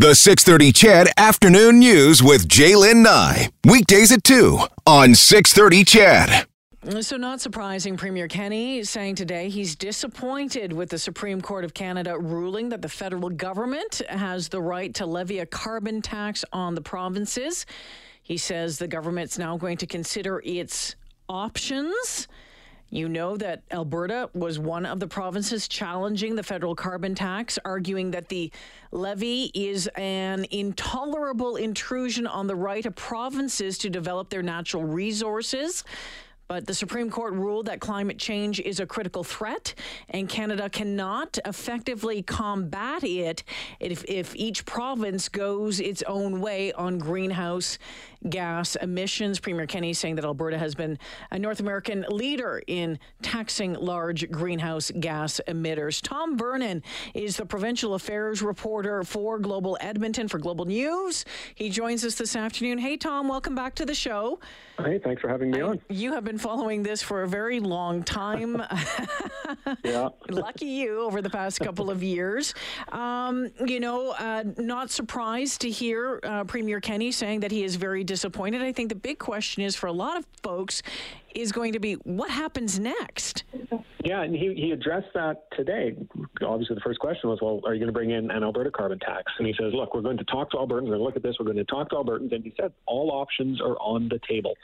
The 630 CHED Afternoon News with Jaylen Nye. Weekdays at 2 on 630 CHED. So, not surprising, Premier Kenney saying today he's disappointed with the Supreme Court of Canada ruling that the federal government has the right to levy a carbon tax on the provinces. He says the government's now going to consider its options. You know that Alberta was one of the provinces challenging the federal carbon tax, arguing that the levy is an intolerable intrusion on the right of provinces to develop their natural resources. But the Supreme Court ruled that climate change is a critical threat, and Canada cannot effectively combat it if, if each province goes its own way on greenhouse gas emissions. Premier Kenney saying that Alberta has been a North American leader in taxing large greenhouse gas emitters. Tom Vernon is the provincial affairs reporter for Global Edmonton for Global News. He joins us this afternoon. Hey, Tom, welcome back to the show. Hey, thanks for having me on. You have been following this for a very long time. yeah. Lucky you over the past couple of years. Um, you know, uh, not surprised to hear uh, Premier Kenney saying that he is very disappointed. I think the big question is for a lot of folks is going to be what happens next? Yeah, and he, he addressed that today. Obviously, the first question was, well, are you going to bring in an Alberta carbon tax? And he says, look, we're going to talk to Albertans. We're going to look at this. We're going to talk to Albertans. And he said all options are on the table.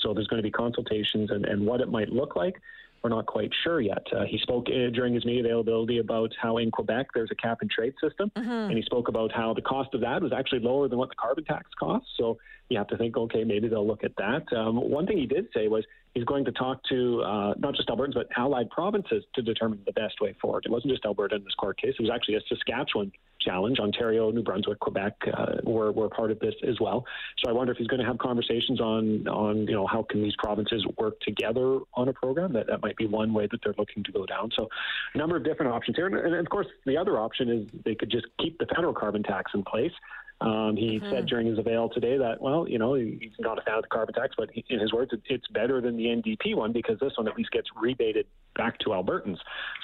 So there's going to be consultations and, and what it might look like. We're not quite sure yet. Uh, he spoke uh, during his media availability about how in Quebec there's a cap and trade system, mm-hmm. and he spoke about how the cost of that was actually lower than what the carbon tax costs. So you have to think, okay, maybe they'll look at that. Um, one thing he did say was he's going to talk to uh, not just Albertans but allied provinces to determine the best way forward. It wasn't just Alberta in this court case; it was actually a Saskatchewan challenge. Ontario, New Brunswick, Quebec uh, were were part of this as well. So I wonder if he's going to have conversations on on you know how can these provinces work together on a program. That that might be one way that they're looking to go down. So a number of different options here, and, and of course the other option is they could just keep the federal carbon tax in place. Um, he mm-hmm. said during his avail today that, well, you know, he's not a fan of the carbon tax, but he, in his words, it, it's better than the NDP one because this one at least gets rebated back to Albertans.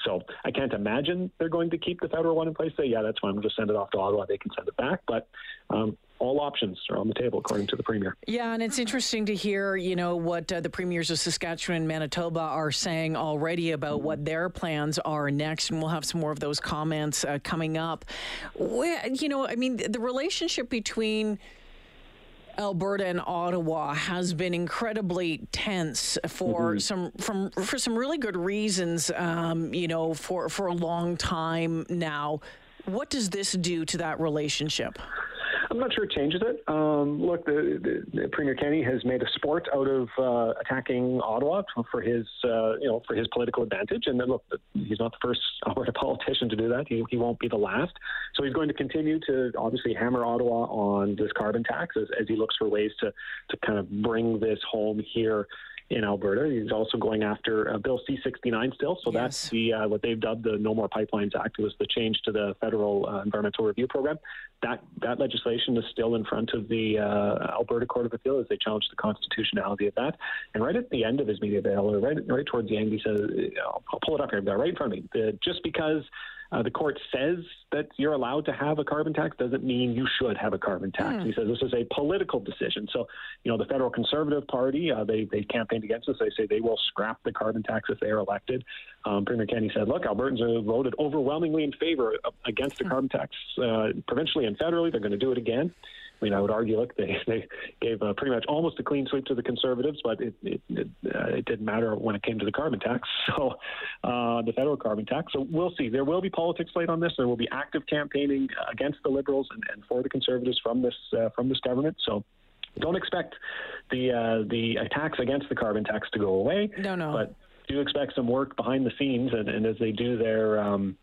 So I can't imagine they're going to keep the federal one in place. Say, yeah, that's fine. We'll just send it off to Ottawa. They can send it back. But um, all options are on the table, according to the premier. Yeah, and it's interesting to hear, you know, what uh, the premiers of Saskatchewan and Manitoba are saying already about what their plans are next, and we'll have some more of those comments uh, coming up. you know, I mean, the relationship between Alberta and Ottawa has been incredibly tense for mm-hmm. some from for some really good reasons. Um, you know, for for a long time now. What does this do to that relationship? I'm not sure it changes it. Um, look, the, the, the, Premier Kenney has made a sport out of uh, attacking Ottawa for his, uh, you know, for his political advantage. And then, look, he's not the first Alberta politician to do that. He, he won't be the last. So he's going to continue to obviously hammer Ottawa on this carbon tax as, as he looks for ways to to kind of bring this home here in Alberta. He's also going after uh, Bill C-69 still. So yes. that's the uh, what they've dubbed the No More Pipelines Act. It was the change to the federal uh, environmental review program. That that legislation is still in front of the uh, Alberta Court of Appeal as they challenge the constitutionality of that. And right at the end of his media avail, or right right towards the end, he says, "I'll pull it up here, right in front of me. The, just because." Uh, the court says that you're allowed to have a carbon tax doesn't mean you should have a carbon tax. Mm. He says this is a political decision. So, you know, the federal conservative party, uh, they, they campaigned against this. They say they will scrap the carbon tax if they are elected. Um, Premier Kenney said, look, Albertans have voted overwhelmingly in favor of, against the mm. carbon tax uh, provincially and federally. They're going to do it again. I mean, I would argue, look, they, they gave uh, pretty much almost a clean sweep to the Conservatives, but it it, it, uh, it didn't matter when it came to the carbon tax, so uh, the federal carbon tax. So we'll see. There will be politics played on this. There will be active campaigning against the Liberals and, and for the Conservatives from this uh, from this government. So don't expect the uh, the attacks against the carbon tax to go away. No, no. But do expect some work behind the scenes, and, and as they do their um,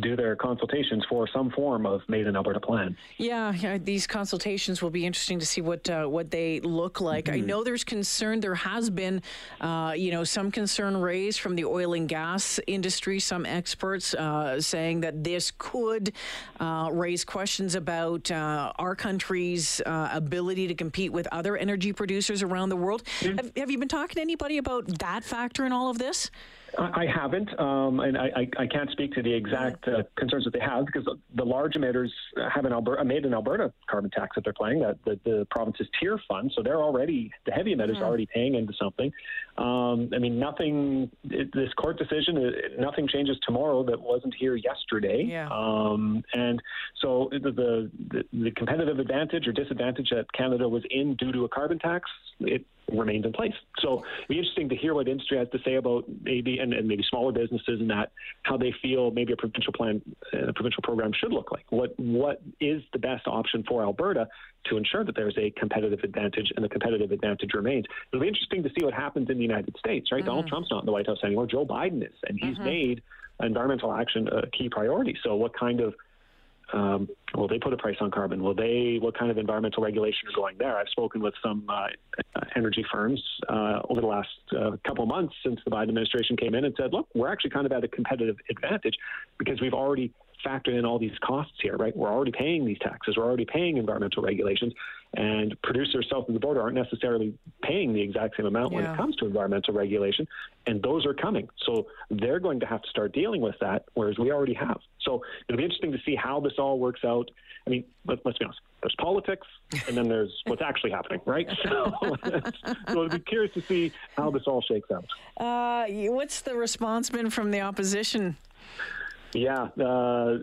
do their consultations for some form of made in Alberta plan. Yeah, yeah these consultations will be interesting to see what uh, what they look like. Mm-hmm. I know there's concern. There has been, uh, you know, some concern raised from the oil and gas industry. Some experts uh, saying that this could uh, raise questions about uh, our country's uh, ability to compete with other energy producers around the world. Mm-hmm. Have, have you been talking to anybody about that factor in all of this? I haven't, um, and I, I, can't speak to the exact uh, concerns that they have because the large emitters have an Alberta made an Alberta carbon tax that they're paying that the, the province's tier fund, so they're already the heavy emitters mm-hmm. are already paying into something. Um, I mean, nothing. It, this court decision, nothing changes tomorrow that wasn't here yesterday. Yeah. Um, and so the, the the competitive advantage or disadvantage that Canada was in due to a carbon tax, it remains in place. So it'd be interesting to hear what industry has to say about maybe and, and maybe smaller businesses and that how they feel maybe a provincial plan, a provincial program should look like. What what is the best option for Alberta to ensure that there's a competitive advantage and the competitive advantage remains. It'll be interesting to see what happens in the United States, right? Mm-hmm. Donald Trump's not in the White House anymore. Joe Biden is, and he's mm-hmm. made environmental action a key priority. So what kind of um, will they put a price on carbon? Will they? What kind of environmental regulation are going there? I've spoken with some uh, energy firms uh, over the last uh, couple months since the Biden administration came in and said, "Look, we're actually kind of at a competitive advantage because we've already factored in all these costs here, right? We're already paying these taxes, we're already paying environmental regulations, and producers south of the border aren't necessarily paying the exact same amount yeah. when it comes to environmental regulation, and those are coming. So they're going to have to start dealing with that, whereas we already have. So it'll be interesting to see how this all works out. I mean, let, us be honest. There's politics, and then there's what's actually happening, right? So, so I'd be curious to see how this all shakes out. Uh, what's the response been from the opposition? Yeah, uh,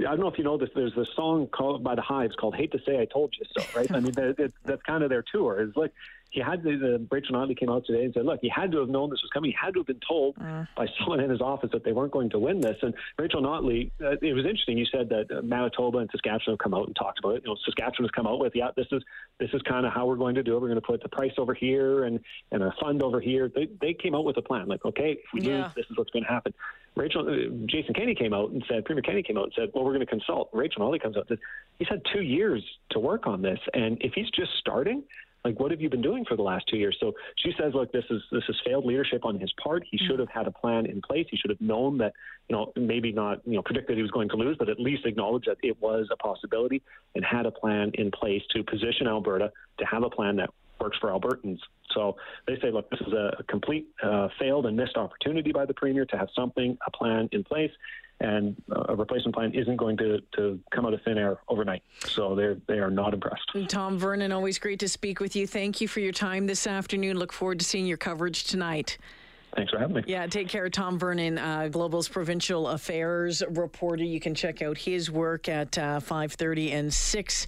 I don't know if you know this. There's a song called by the Hives called "Hate to Say I Told You So." Right? I mean, it, that's kind of their tour. It's like he had to, the Rachel Notley came out today and said, look, he had to have known this was coming. He had to have been told uh. by someone in his office that they weren't going to win this. And Rachel Notley, uh, it was interesting. You said that uh, Manitoba and Saskatchewan have come out and talked about it. You know, Saskatchewan has come out with, yeah, this is this is kind of how we're going to do it. We're going to put the price over here and and a fund over here. They they came out with a plan. Like, okay, if we yeah. lose, this is what's going to happen. Rachel, uh, Jason Kenney came out and said, Premier Kenney came out and said, well, we're going to consult. Rachel Notley comes out and says, he's had two years to work on this, and if he's just starting, like what have you been doing for the last two years? So she says look this is this is failed leadership on his part. He should have had a plan in place. He should have known that you know maybe not you know predicted he was going to lose but at least acknowledge that it was a possibility and had a plan in place to position alberta to have a plan that works for albertans so they say, look, this is a complete uh, failed and missed opportunity by the premier to have something, a plan in place and a replacement plan isn't going to, to come out of thin air overnight. So they're they are not impressed. Tom Vernon, always great to speak with you. Thank you for your time this afternoon. Look forward to seeing your coverage tonight. Thanks for having me. Yeah, take care. Tom Vernon, uh, Global's provincial affairs reporter. You can check out his work at uh, 5:30 and 6